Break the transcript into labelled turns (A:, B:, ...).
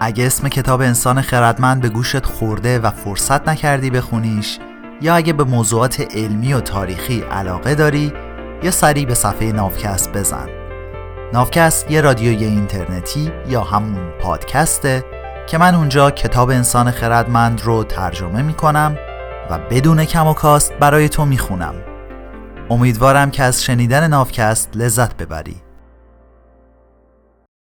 A: اگه اسم کتاب انسان خردمند به گوشت خورده و فرصت نکردی بخونیش یا اگه به موضوعات علمی و تاریخی علاقه داری یا سری به صفحه نافکست بزن. نافکست یه رادیوی اینترنتی یا همون پادکسته که من اونجا کتاب انسان خردمند رو ترجمه می‌کنم و بدون کم و کاست برای تو می‌خونم. امیدوارم که از شنیدن نافکست لذت ببری.